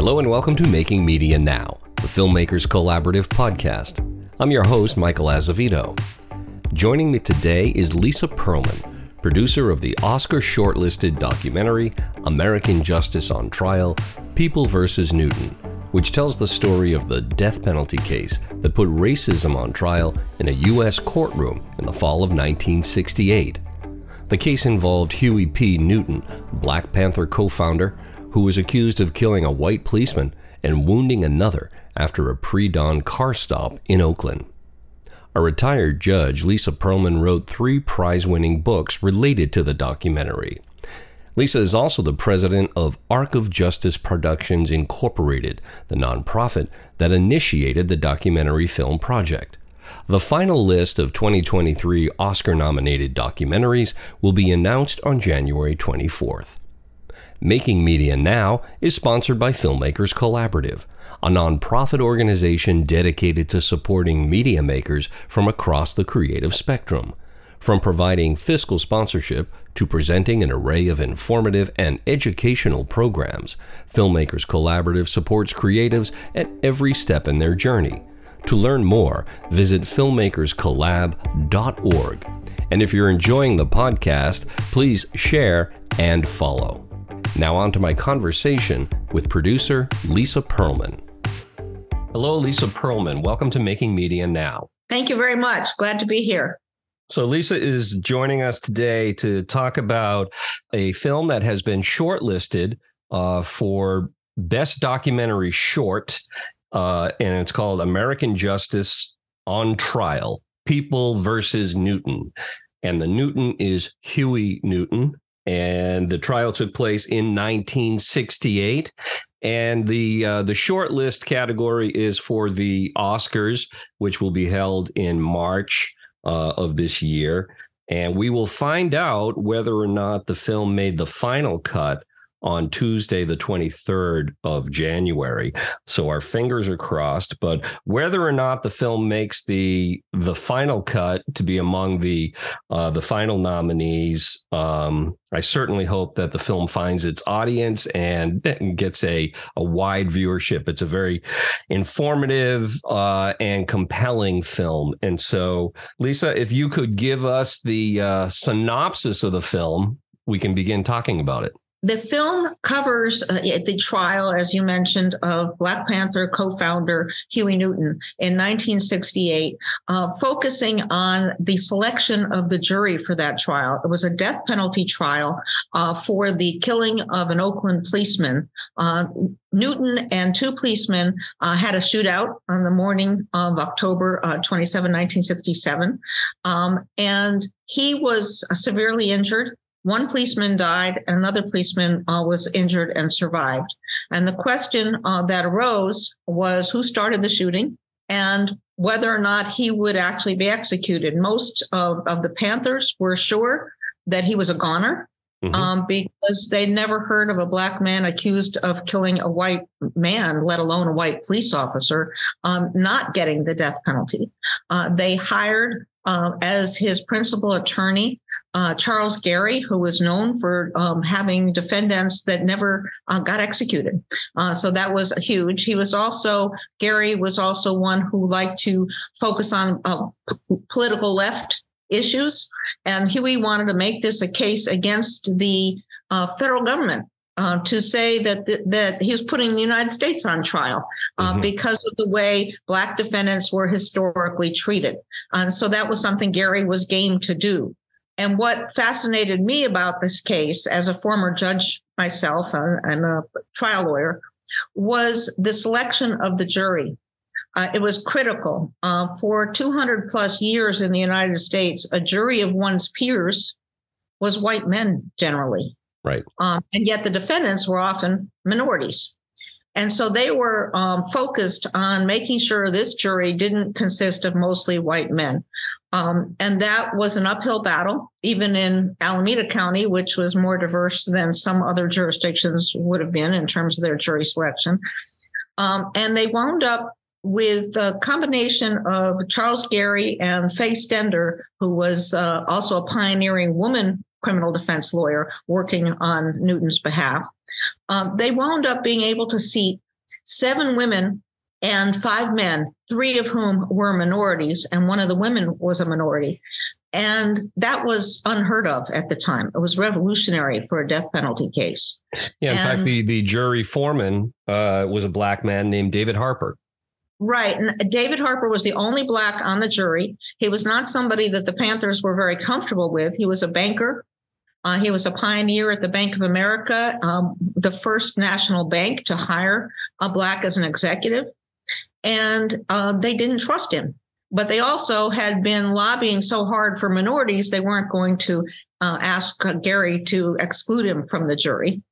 Hello and welcome to Making Media Now, the Filmmakers Collaborative podcast. I'm your host, Michael Azevedo. Joining me today is Lisa Pearlman, producer of the Oscar shortlisted documentary American Justice on Trial People vs. Newton, which tells the story of the death penalty case that put racism on trial in a U.S. courtroom in the fall of 1968. The case involved Huey P. Newton, Black Panther co founder, who was accused of killing a white policeman and wounding another after a pre dawn car stop in Oakland. A retired judge, Lisa Pearlman wrote three prize winning books related to the documentary. Lisa is also the president of Arc of Justice Productions Incorporated, the nonprofit that initiated the documentary film project. The final list of 2023 Oscar nominated documentaries will be announced on January 24th. Making Media Now is sponsored by Filmmakers Collaborative, a nonprofit organization dedicated to supporting media makers from across the creative spectrum. From providing fiscal sponsorship to presenting an array of informative and educational programs, Filmmakers Collaborative supports creatives at every step in their journey. To learn more, visit filmmakerscollab.org. And if you're enjoying the podcast, please share and follow. Now, on to my conversation with producer Lisa Pearlman. Hello, Lisa Pearlman. Welcome to Making Media Now. Thank you very much. Glad to be here. So, Lisa is joining us today to talk about a film that has been shortlisted uh, for Best Documentary Short, uh, and it's called American Justice on Trial People versus Newton. And the Newton is Huey Newton. And the trial took place in 1968. And the uh, the short list category is for the Oscars, which will be held in March uh, of this year. And we will find out whether or not the film made the final cut on Tuesday, the 23rd of January. So our fingers are crossed. But whether or not the film makes the the final cut to be among the uh, the final nominees, um, I certainly hope that the film finds its audience and gets a a wide viewership. It's a very informative uh, and compelling film. And so, Lisa, if you could give us the uh, synopsis of the film, we can begin talking about it. The film covers uh, the trial, as you mentioned, of Black Panther co founder Huey Newton in 1968, uh, focusing on the selection of the jury for that trial. It was a death penalty trial uh, for the killing of an Oakland policeman. Uh, Newton and two policemen uh, had a shootout on the morning of October uh, 27, 1967. Um, and he was severely injured. One policeman died, and another policeman uh, was injured and survived. And the question uh, that arose was who started the shooting and whether or not he would actually be executed. Most of, of the Panthers were sure that he was a goner. Mm-hmm. Um, because they never heard of a black man accused of killing a white man, let alone a white police officer, um, not getting the death penalty. Uh, they hired uh, as his principal attorney uh, Charles Garry, who was known for um, having defendants that never uh, got executed. Uh, so that was huge. He was also, Garry was also one who liked to focus on uh, political left issues. And Huey wanted to make this a case against the uh, federal government uh, to say that th- that he was putting the United States on trial uh, mm-hmm. because of the way black defendants were historically treated, and so that was something Garry was game to do. And what fascinated me about this case, as a former judge myself and a trial lawyer, was the selection of the jury. Uh, it was critical. Uh, for 200 plus years in the United States, a jury of one's peers was white men generally. Right. Um, and yet the defendants were often minorities. And so they were um, focused on making sure this jury didn't consist of mostly white men. Um, and that was an uphill battle, even in Alameda County, which was more diverse than some other jurisdictions would have been in terms of their jury selection. Um, and they wound up with a combination of Charles Garry and Faye Stender, who was uh, also a pioneering woman criminal defense lawyer working on Newton's behalf. Um, they wound up being able to seat seven women and five men, three of whom were minorities, and one of the women was a minority. And that was unheard of at the time. It was revolutionary for a death penalty case. Yeah, in and, fact, the, the jury foreman uh, was a black man named David Harper. Right. And David Harper was the only black on the jury. He was not somebody that the Panthers were very comfortable with. He was a banker. Uh, he was a pioneer at the Bank of America, um, the first national bank to hire a black as an executive. And uh, they didn't trust him but they also had been lobbying so hard for minorities, they weren't going to uh, ask Garry to exclude him from the jury.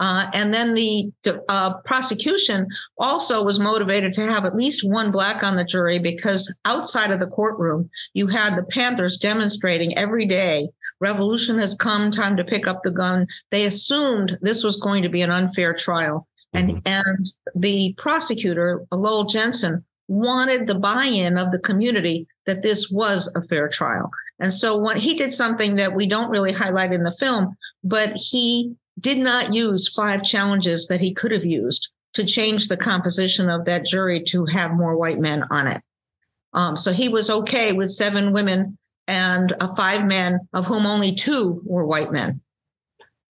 Uh, and then the uh, prosecution also was motivated to have at least one black on the jury because outside of the courtroom, you had the Panthers demonstrating every day revolution has come, time to pick up the gun. They assumed this was going to be an unfair trial. And, mm-hmm. and the prosecutor, Lowell Jensen, wanted the buy-in of the community that this was a fair trial. And so what he did something that we don't really highlight in the film, but he did not use five challenges that he could have used to change the composition of that jury to have more white men on it. Um, so he was okay with seven women and uh, five men, of whom only two were white men.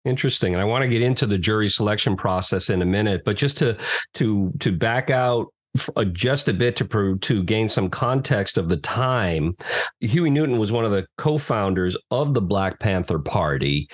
Interesting. And I want to get into the jury selection process in a minute, but just to to to back out uh, just a bit to to gain some context of the time, Huey Newton was one of the co-founders of the Black Panther Party.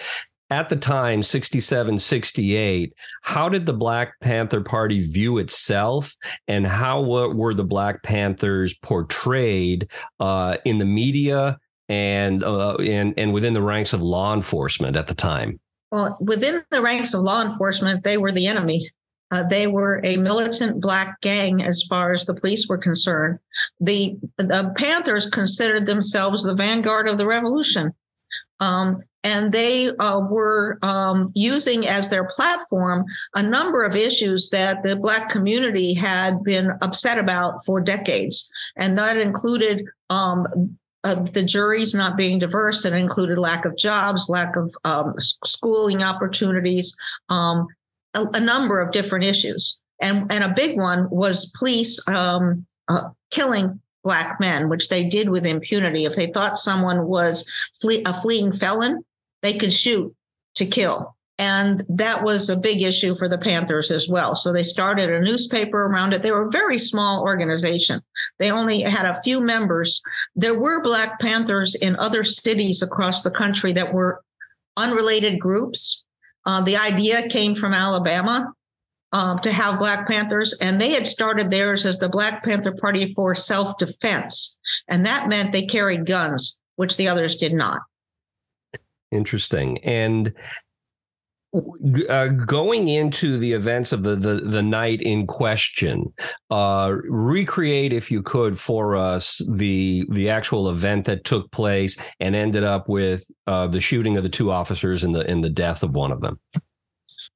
At the time, 67, 68, how did the Black Panther Party view itself and how were the Black Panthers portrayed uh, in the media and, uh, and, and within the ranks of law enforcement at the time? Well, within the ranks of law enforcement, they were the enemy. Uh, they were a militant black gang as far as the police were concerned. The, the Panthers considered themselves the vanguard of the revolution. Um, and they uh, were um, using as their platform a number of issues that the Black community had been upset about for decades. And that included um, uh, the juries not being diverse. It included lack of jobs, lack of um, schooling opportunities, um, a, a number of different issues. And, and a big one was police um, uh, killing black men, which they did with impunity. If they thought someone was flee- a fleeing felon, they could shoot to kill. And that was a big issue for the Panthers as well. So they started a newspaper around it. They were a very small organization. They only had a few members. There were Black Panthers in other cities across the country that were unrelated groups uh, the idea came from Alabama um, to have Black Panthers, and they had started theirs as the Black Panther Party for Self Defense. And that meant they carried guns, which the others did not. Interesting. And uh, going into the events of the the, the night in question, uh, recreate if you could for us the the actual event that took place and ended up with uh, the shooting of the two officers and the in the death of one of them.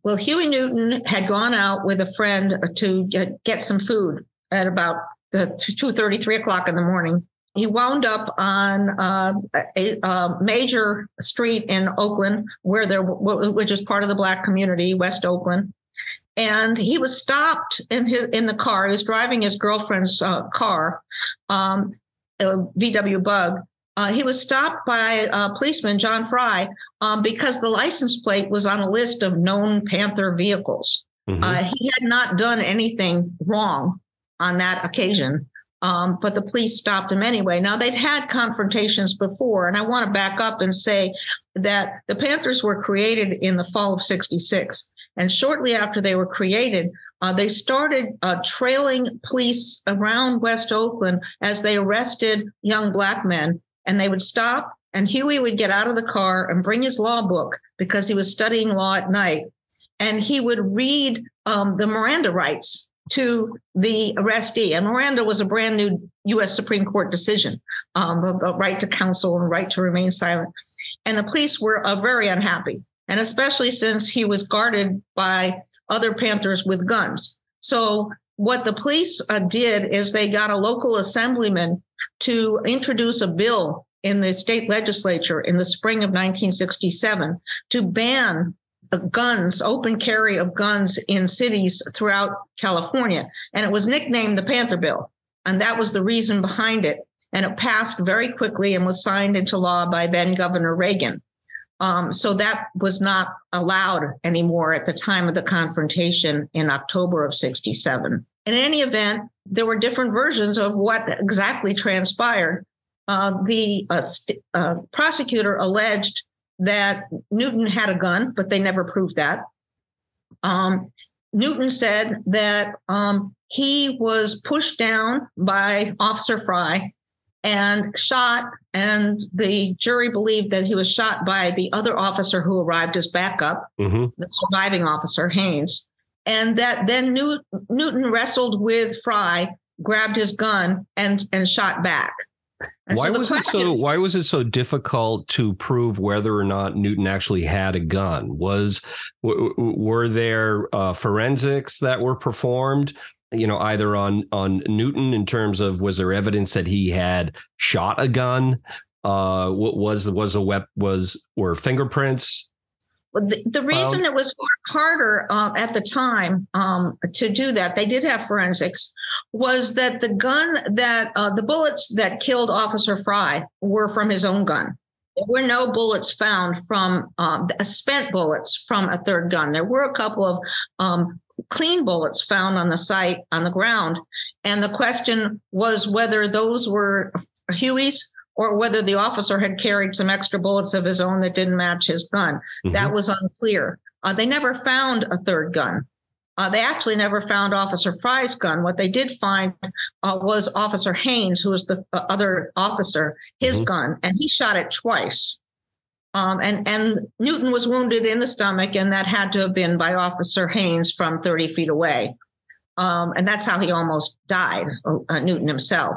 Well, Huey Newton had gone out with a friend to get some food at about two thirty, three o'clock in the morning he wound up on uh, a, a, major street in Oakland, where there, which is part of the black community, West Oakland, and he was stopped in his in the car. He was driving his girlfriend's uh, car, um, a VW Bug. Uh, he was stopped by uh, policeman John Frey um, because the license plate was on a list of known Panther vehicles. Mm-hmm. Uh, he had not done anything wrong on that occasion. Um, but the police stopped him anyway. Now, they'd had confrontations before, and I want to back up and say that the Panthers were created in the fall of 66. And shortly after they were created, uh, they started uh, trailing police around West Oakland as they arrested young black men. And they would stop, and Huey would get out of the car and bring his law book because he was studying law at night. And he would read um, the Miranda rights to the arrestee. And Miranda was a brand new U.S. Supreme Court decision um, about right to counsel and right to remain silent. And the police were uh, very unhappy, and especially since he was guarded by other Panthers with guns. So what the police uh, did is they got a local assemblyman to introduce a bill in the state legislature in the spring of 1967 to ban guns, open carry of guns in cities throughout California. And it was nicknamed the Panther Bill. And that was the reason behind it. And it passed very quickly and was signed into law by then Governor Reagan. Um, so that was not allowed anymore at the time of the confrontation in October of 67. In any event, there were different versions of what exactly transpired. Uh, the uh, st- uh, prosecutor alleged that Newton had a gun, but they never proved that. Um, Newton said that um, he was pushed down by Officer Frey and shot, and the jury believed that he was shot by the other officer who arrived as backup, mm-hmm. the surviving officer, Heanes. And that then New- Newton wrestled with Frey, grabbed his gun, and, and shot back. And why so was question, it so why was it so difficult to prove whether or not Newton actually had a gun? Was w- were there uh, forensics that were performed? You know, either on on Newton in terms of was there evidence that he had shot a gun? Uh, what was was a wep was were fingerprints the, the reason it was harder uh, at the time um, to do that, they did have forensics, was that the gun that uh, the bullets that killed Officer Frey were from his own gun. There were no bullets found from um, spent bullets from a third gun. There were a couple of um, clean bullets found on the site on the ground. And the question was whether those were Huey's or whether the officer had carried some extra bullets of his own that didn't match his gun. Mm-hmm. That was unclear. Uh, they never found a third gun. Uh, they actually never found Officer Frey's gun. What they did find uh, was Officer Heanes, who was the other officer, his mm-hmm. gun, and he shot it twice. Um, and and Newton was wounded in the stomach, and that had to have been by Officer Heanes from 30 feet away. Um, and that's how he almost died, uh, Newton himself.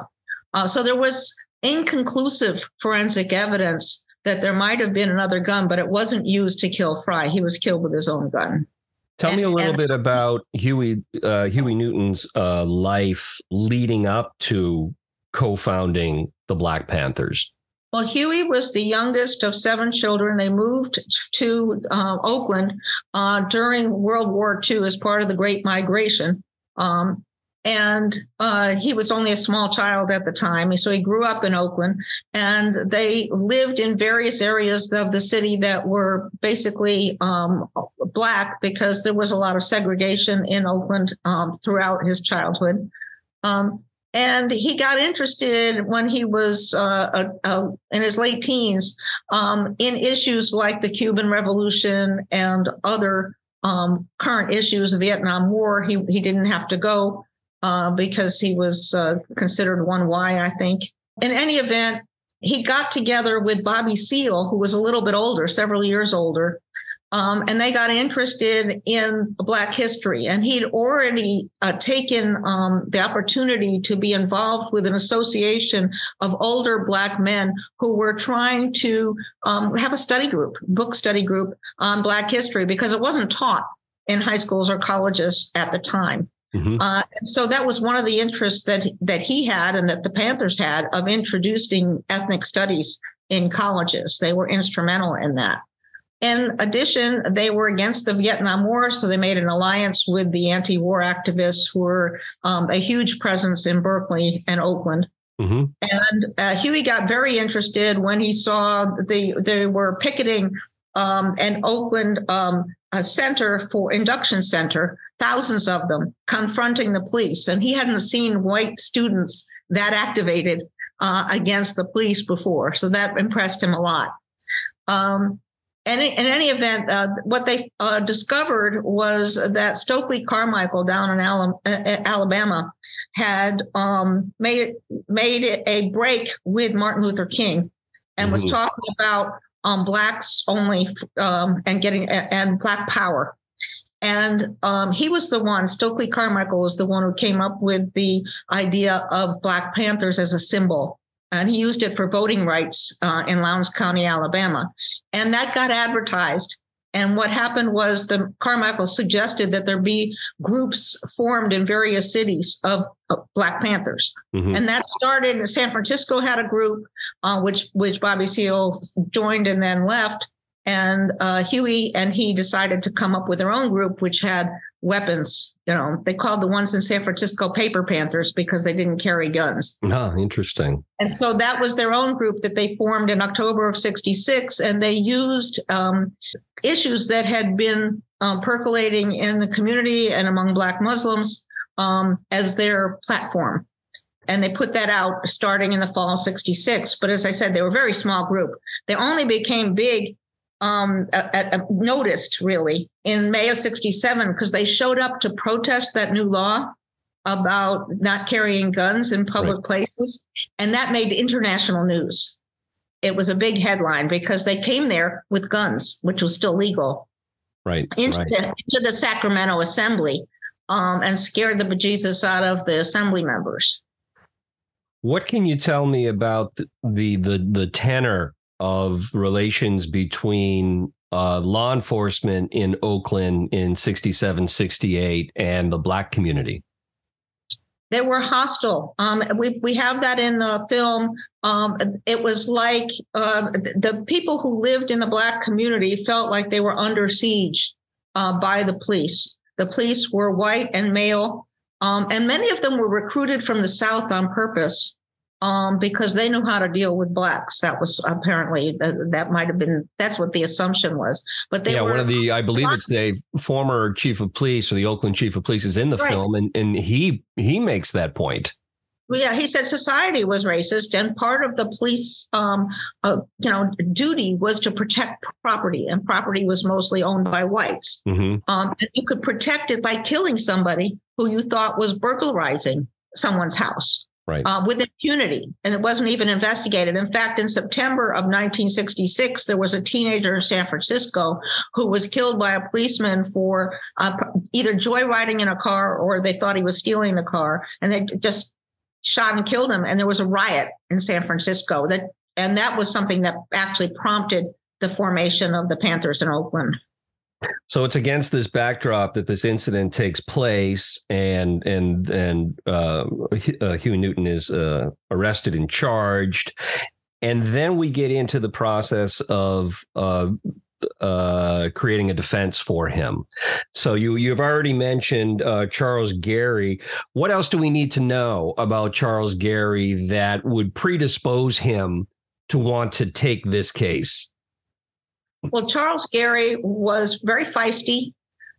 Uh, so there was inconclusive forensic evidence that there might have been another gun, but it wasn't used to kill Frey. He was killed with his own gun. Tell and, me a little and, bit about Huey uh, Huey Newton's uh, life leading up to co-founding the Black Panthers. Well, Huey was the youngest of seven children. They moved to uh, Oakland uh, during World War II as part of the Great Migration. Um, and uh, he was only a small child at the time. So he grew up in Oakland, and they lived in various areas of the city that were basically um, black because there was a lot of segregation in Oakland um, throughout his childhood. Um, and he got interested when he was uh, in his late teens um, in issues like the Cuban Revolution and other um, current issues, the Vietnam War. He he didn't have to go uh, because he was uh, considered 1Y, I think. In any event, he got together with Bobby Seale, who was a little bit older, several years older, um, and they got interested in Black history. And he'd already uh, taken um, the opportunity to be involved with an association of older Black men who were trying to um, have a study group, book study group on Black history, because it wasn't taught in high schools or colleges at the time. Mm-hmm. Uh, and so that was one of the interests that that he had and that the Panthers had of introducing ethnic studies in colleges. They were instrumental in that. In addition, they were against the Vietnam War, so they made an alliance with the anti-war activists who were um, a huge presence in Berkeley and Oakland. Mm-hmm. And uh, Huey got very interested when he saw the they were picketing um, an Oakland um, center for induction center thousands of them confronting the police. And he hadn't seen white students that activated uh, against the police before. So that impressed him a lot. Um, and in, any event, uh, what they uh, discovered was that Stokely Carmichael down in Alabama had um, made made a break with Martin Luther King and mm-hmm. was talking about um, blacks only um, and getting and black power and um, he was the one, Stokely Carmichael was the one who came up with the idea of Black Panthers as a symbol. And he used it for voting rights uh, in Lowndes County, Alabama. And that got advertised. And what happened was the Carmichael suggested that there be groups formed in various cities of, of Black Panthers, mm-hmm. and that started. San Francisco had a group, uh, which which Bobby Seale joined and then left. And uh, Huey and he decided to come up with their own group, which had weapons. You know, they called the ones in San Francisco Paper Panthers because they didn't carry guns. Ah, interesting. And so that was their own group that they formed in October of 66. And they used um, issues that had been um, percolating in the community and among Black Muslims um, as their platform. And they put that out starting in the fall of 66. But as I said, they were a very small group. They only became big um, noticed really in May of 67 because they showed up to protest that new law about not carrying guns in public right. places. And that made international news. It was a big headline because they came there with guns, which was still legal. Right. Into, right. The, into the Sacramento Assembly um, and scared the bejesus out of the assembly members. What can you tell me about the the the, the tenor of relations between uh, law enforcement in Oakland in 67, 68 and the black community? They were hostile. Um, we, we have that in the film. Um, it was like uh, the people who lived in the black community felt like they were under siege uh, by the police. The police were white and male, um, and many of them were recruited from the South on purpose um, because they knew how to deal with blacks. That was apparently that, that might have been that's what the assumption was. But they yeah, were, one of the I believe it's the former chief of police or the Oakland chief of police is in the right. film, and and he he makes that point. Well, yeah, he said society was racist, and part of the police, um, uh, you know, duty was to protect property, and property was mostly owned by whites. Mm-hmm. Um, you could protect it by killing somebody who you thought was burglarizing someone's house right. uh, with impunity, and it wasn't even investigated. In fact, in September of 1966, there was a teenager in San Francisco who was killed by a policeman for uh, either joyriding in a car or they thought he was stealing the car, and they just shot and killed him. And there was a riot in San Francisco that, and that was something that actually prompted the formation of the Panthers in Oakland. So it's against this backdrop that this incident takes place, and and and uh, uh, Huey Newton is uh, arrested and charged, and then we get into the process of uh, creating a defense for him. So you you've already mentioned uh, Charles Garry. What else do we need to know about Charles Garry that would predispose him to want to take this case? Well, Charles Garry was very feisty.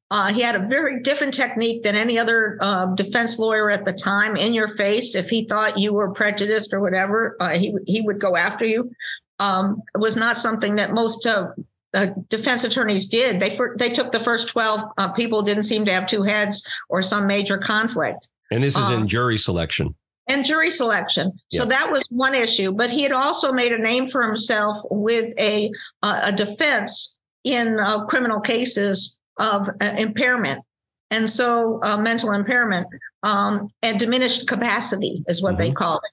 Uh, he had a very different technique than any other uh, defense lawyer at the time. In your face, if he thought you were prejudiced or whatever, uh, he he would go after you. Um, it was not something that most uh, defense attorneys did. They for, they took the first twelve uh, people didn't seem to have two heads or some major conflict. And this is in um, jury selection and jury selection. So that was one issue. But he had also made a name for himself with a uh, a defense in uh, criminal cases of uh, impairment, and so uh, mental impairment um, and diminished capacity is what mm-hmm. they called it.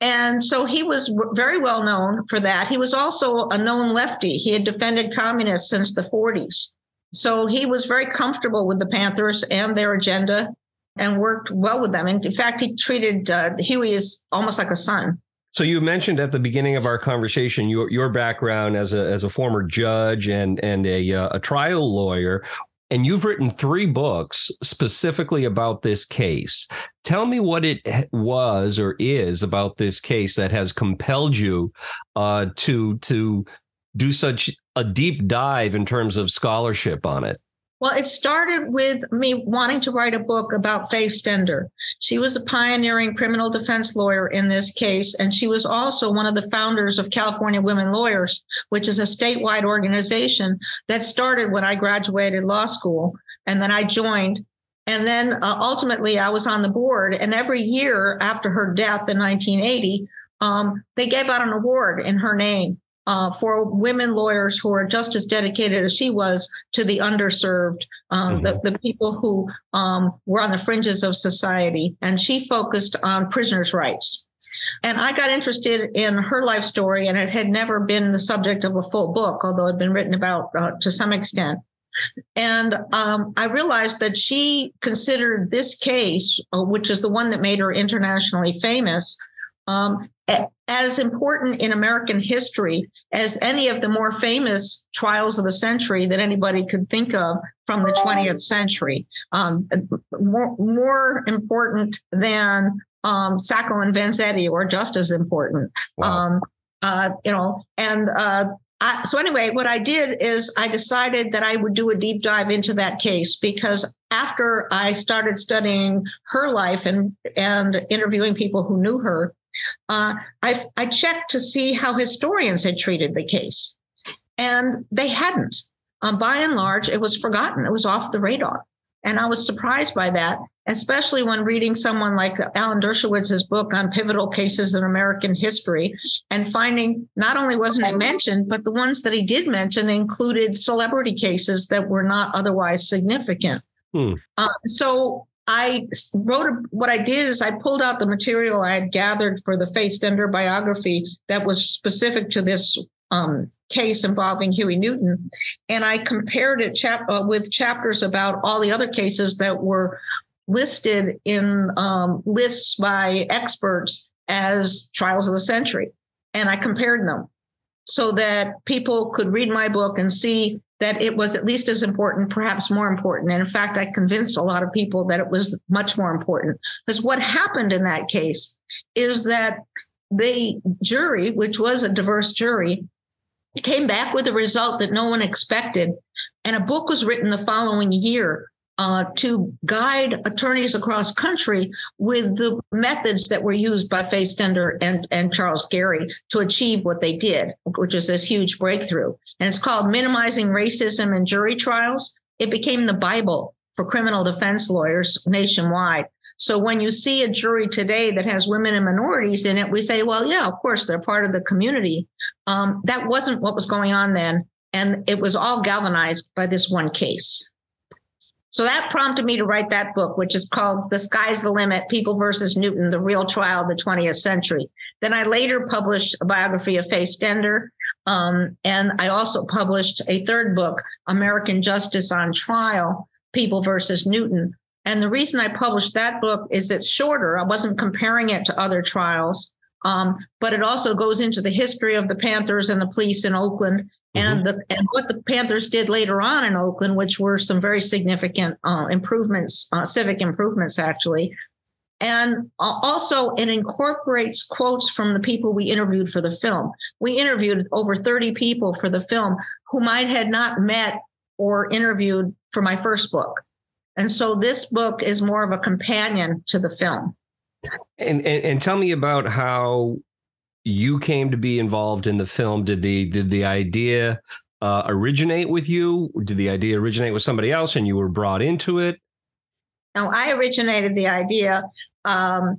And so he was very well known for that. He was also a known lefty. He had defended communists since the 40s. So he was very comfortable with the Panthers and their agenda and worked well with them. And in fact, he treated uh, Huey as almost like a son. So you mentioned at the beginning of our conversation your your background as a as a former judge and and a uh, a trial lawyer, and you've written three books specifically about this case. Tell me what it was or is about this case that has compelled you uh, to to do such a deep dive in terms of scholarship on it. Well, it started with me wanting to write a book about Faye Stender. She was a pioneering criminal defense lawyer in this case, and she was also one of the founders of California Women Lawyers, which is a statewide organization that started when I graduated law school. And then I joined. And then uh, ultimately, I was on the board. And every year after her death in 1980, um, they gave out an award in her name uh, for women lawyers who are just as dedicated as she was to the underserved, um, mm-hmm. the, the people who um, were on the fringes of society. And she focused on prisoners' rights. And I got interested in her life story, and it had never been the subject of a full book, although it had been written about uh, to some extent. And um, I realized that she considered this case, uh, which is the one that made her internationally famous, um, as important in American history as any of the more famous trials of the century that anybody could think of from the 20th century. Um, more, more important than um, Sacco and Vanzetti, or just as important. Wow. Um, uh, you know, and uh, I, so anyway, what I did is I decided that I would do a deep dive into that case because after I started studying her life and and interviewing people who knew her, uh, I, I checked to see how historians had treated the case, and they hadn't. Um, by and large, it was forgotten. It was off the radar. And I was surprised by that, especially when reading someone like Alan Dershowitz's book on pivotal cases in American history and finding not only wasn't it mentioned, but the ones that he did mention included celebrity cases that were not otherwise significant. Hmm. Uh, so I wrote a, what I did is I pulled out the material I had gathered for the Faye Stender biography that was specific to this um, case involving Huey Newton, and I compared it chap- uh, with chapters about all the other cases that were listed in um, lists by experts as trials of the century, and I compared them so that people could read my book and see that it was at least as important, perhaps more important. And in fact, I convinced a lot of people that it was much more important. Because what happened in that case is that the jury, which was a diverse jury, came back with a result that no one expected. And a book was written the following year uh, to guide attorneys across country with the methods that were used by Faye Stender and, and Charles Garry to achieve what they did, which is this huge breakthrough. And it's called Minimizing Racism in Jury Trials. It became the Bible for criminal defense lawyers nationwide. So when you see a jury today that has women and minorities in it, we say, well, yeah, of course, they're part of the community. Um, that wasn't what was going on then. And it was all galvanized by this one case. So that prompted me to write that book, which is called The Sky's the Limit People versus Newton, The Real Trial of the 20th Century. Then I later published a biography of Faye Stender. Um, and I also published a third book, American Justice on Trial People versus Newton. And the reason I published that book is it's shorter. I wasn't comparing it to other trials. Um, but it also goes into the history of the Panthers and the police in Oakland and mm-hmm. the and what the Panthers did later on in Oakland, which were some very significant uh, improvements, uh, civic improvements actually. And also, it incorporates quotes from the people we interviewed for the film. We interviewed over 30 people for the film whom I had not met or interviewed for my first book. And so this book is more of a companion to the film. And, and, and tell me about how you came to be involved in the film. Did the did the idea uh, originate with you? Did the idea originate with somebody else, and you were brought into it? No, I originated the idea. Um,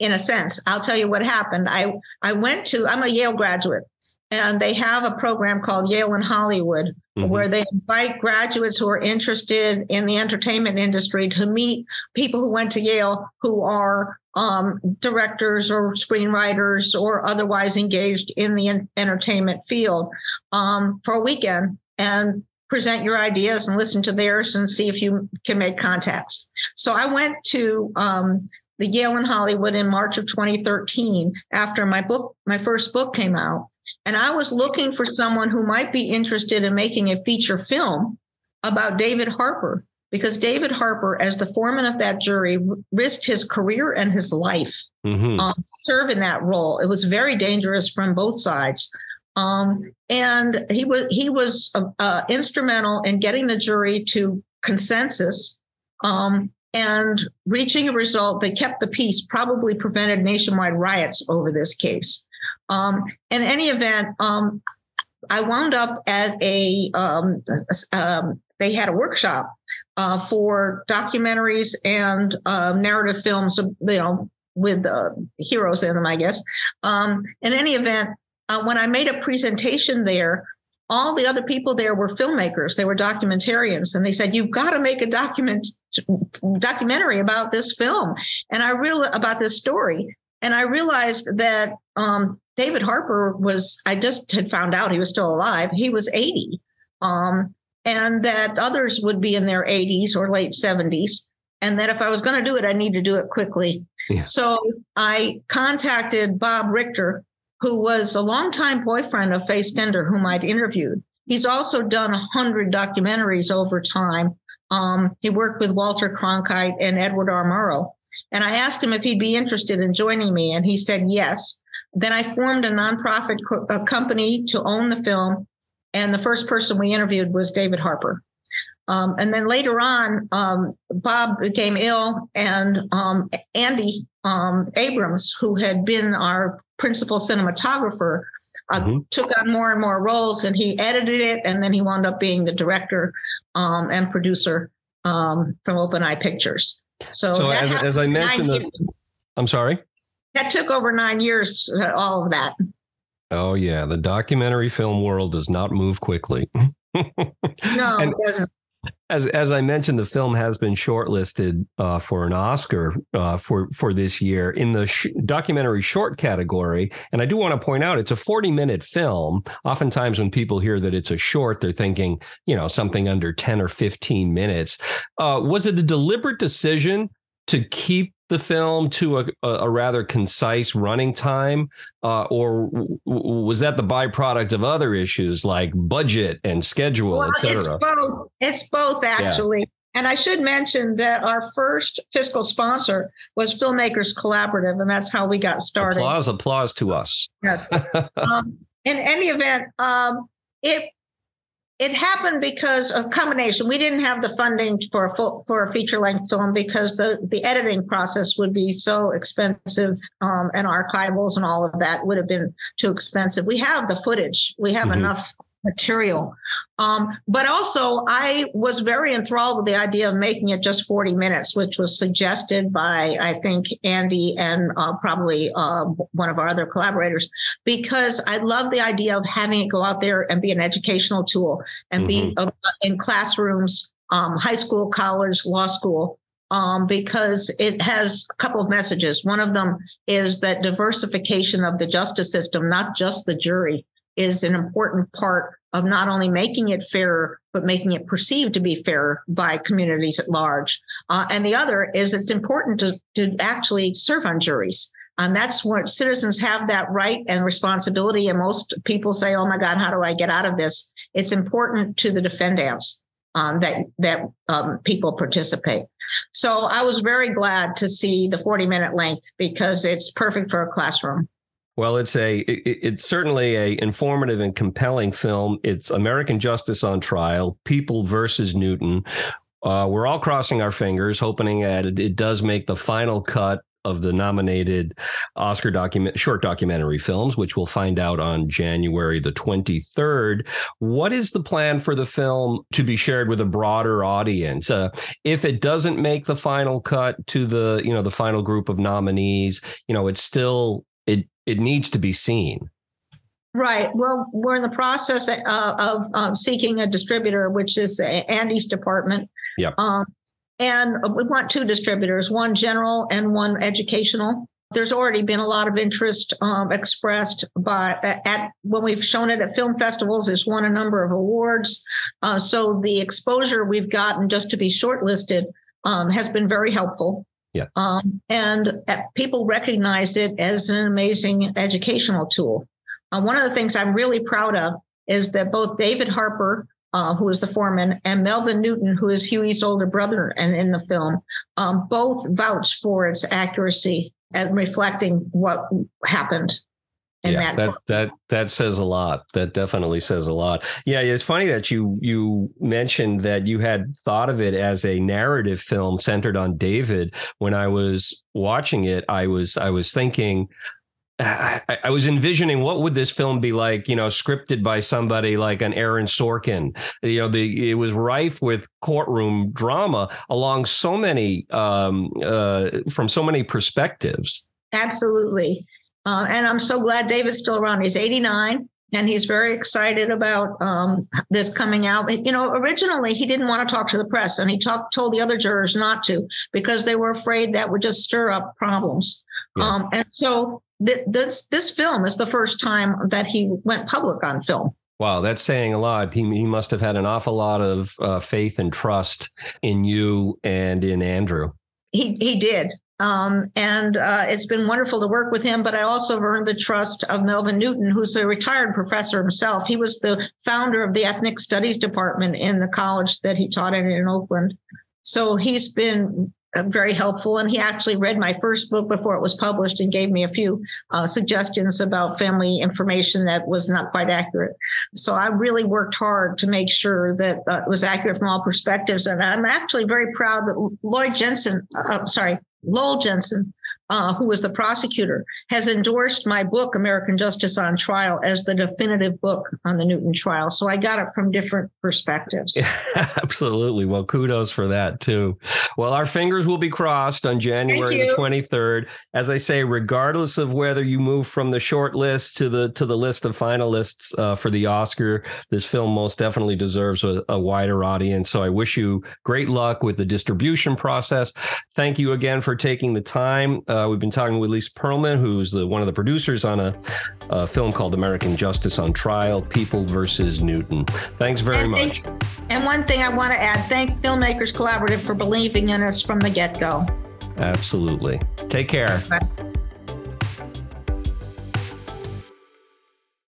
in a sense, I'll tell you what happened. I I went to. I'm a Yale graduate, and they have a program called Yale in Hollywood, mm-hmm. where they invite graduates who are interested in the entertainment industry to meet people who went to Yale who are um, directors or screenwriters or otherwise engaged in the en- entertainment field um, for a weekend and present your ideas and listen to theirs and see if you can make contacts. So I went to um, the Yale in Hollywood in March of 2013 after my book, my first book came out. And I was looking for someone who might be interested in making a feature film about David Harper, because David Harper, as the foreman of that jury, risked his career and his life mm-hmm. um, serve in that role. It was very dangerous from both sides. Um, and he was he was uh, uh, instrumental in getting the jury to consensus um, and reaching a result that kept the peace, probably prevented nationwide riots over this case. Um, in any event, um, I wound up at a, um, um, they had a workshop uh, for documentaries and uh, narrative films, you know, with uh, heroes in them, I guess. Um, in any event, uh, when I made a presentation there, all the other people there were filmmakers. They were documentarians, and they said, "You've got to make a document documentary about this film." And I real about this story, and I realized that um, David Harper was. I just had found out he was still alive. He was eighty. Um, and that others would be in their 80s or late 70s. and that if I was going to do it, I need to do it quickly. Yeah. So I contacted Bob Richter, who was a longtime boyfriend of Faye Stender, whom I'd interviewed. He's also done a hundred documentaries over time. Um, he worked with Walter Cronkite and Edward R. Murrow. And I asked him if he'd be interested in joining me, and he said yes. Then I formed a nonprofit co- a company to own the film, and the first person we interviewed was David Harper. Um, and then later on, um, Bob became ill, and um, Andy um, Abrams, who had been our principal cinematographer, uh, mm-hmm. took on more and more roles, and he edited it, and then he wound up being the director um, and producer um, from Open Eye Pictures. So, so as, as I mentioned, the, I'm sorry. That took over nine years. Uh, all of that. Oh yeah, the documentary film world does not move quickly. no, it doesn't as as I mentioned, the film has been shortlisted uh, for an Oscar uh, for for this year in the sh- documentary short category. And I do want to point out it's a forty minute film. Oftentimes, when people hear that it's a short, they're thinking you know something under ten or fifteen minutes. Uh, was it a deliberate decision to keep the film to a, a rather concise running time, uh, or w- was that the byproduct of other issues like budget and schedule, well, etc.? It's both. It's both actually. Yeah. And I should mention that our first fiscal sponsor was Filmmakers Collaborative, and that's how we got started. Applause, applause to us. Yes. um, in any event, um, it it happened because of combination. We didn't have the funding for a full, for a feature length film because the the editing process would be so expensive, um, and archivals and all of that would have been too expensive. We have the footage. We have mm-hmm. enough material. Um, but also, I was very enthralled with the idea of making it just 40 minutes, which was suggested by, I think, Andy and uh, probably uh, one of our other collaborators, because I love the idea of having it go out there and be an educational tool and mm-hmm. be uh, in classrooms, um, high school, college, law school. Um, because it has a couple of messages. One of them is that diversification of the justice system, not just the jury, is an important part of not only making it fairer, but making it perceived to be fair by communities at large. Uh, and the other is it's important to, to actually serve on juries. And that's what citizens have that right and responsibility. And most people say, oh my God, how do I get out of this? It's important to the defendants um, that, that um, people participate. So I was very glad to see the 40 minute length because it's perfect for a classroom. Well, it's a it, it's certainly a informative and compelling film. It's American Justice on Trial, People versus Newton. Uh, we're all crossing our fingers, hoping that it, it does make the final cut of the nominated Oscar document short documentary films, which we'll find out on January the 23rd. What is the plan for the film to be shared with a broader audience? Uh, if it doesn't make the final cut to the, you know, the final group of nominees, you know, it's still it it needs to be seen. Right. Well, we're in the process uh, of um, seeking a distributor, which is Andy's department. Yeah. Um, and we want two distributors, one general and one educational. There's already been a lot of interest um, expressed by at when we've shown it at film festivals. It's won a number of awards. Uh, so the exposure we've gotten just to be shortlisted um, has been very helpful. Yeah. Um, and people recognize it as an amazing educational tool. Uh, one of the things I'm really proud of is that both David Harper, uh, who is the foreman, and Melvin Newton, who is Huey's older brother and in the film, um, both vouch for its accuracy and reflecting what happened yeah, that, that that that says a lot. That definitely says a lot. Yeah, it's funny that you you mentioned that you had thought of it as a narrative film centered on David. When I was watching it, I was I was thinking I, I, was envisioning what would this film be like, you know, scripted by somebody like an Aaron Sorkin. You know, the it was rife with courtroom drama along so many um, uh, from so many perspectives. Absolutely. Uh, and I'm so glad David's still around. He's 89 and he's very excited about um, this coming out. You know, originally he didn't want to talk to the press, and he talked told the other jurors not to because they were afraid that would just stir up problems. Yeah. Um, and so th- this this film is the first time that he went public on film. Wow, that's saying a lot. He, he must have had an awful lot of uh, faith and trust in you and in Andrew. He he did. Um, and uh, it's been wonderful to work with him, but I also earned the trust of Melvin Newton, who's a retired professor himself. He was the founder of the Ethnic Studies Department in the college that he taught at in Oakland. So he's been uh, very helpful. And he actually read my first book before it was published and gave me a few uh, suggestions about family information that was not quite accurate. So I really worked hard to make sure that uh, it was accurate from all perspectives. And I'm actually very proud that Lowell Jensen, uh, sorry, Lowell Jensen, uh, who was the prosecutor, has endorsed my book, American Justice on Trial, as the definitive book on the Newton trial. So I got it from different perspectives. Absolutely. Well, kudos for that, too. Well, our fingers will be crossed on January the 23rd. As I say, regardless of whether you move from the short list to the to the list of finalists uh, for the Oscar, this film most definitely deserves a, a wider audience. So I wish you great luck with the distribution process. Thank you again for taking the time. Uh, we've been talking with Lisa Pearlman, who's the, one of the producers on a, a, film called American Justice on Trial People versus Newton. Thanks very and much. And one thing I want to add thank Filmmakers Collaborative for believing in us from the get go. Absolutely. Take care. Bye.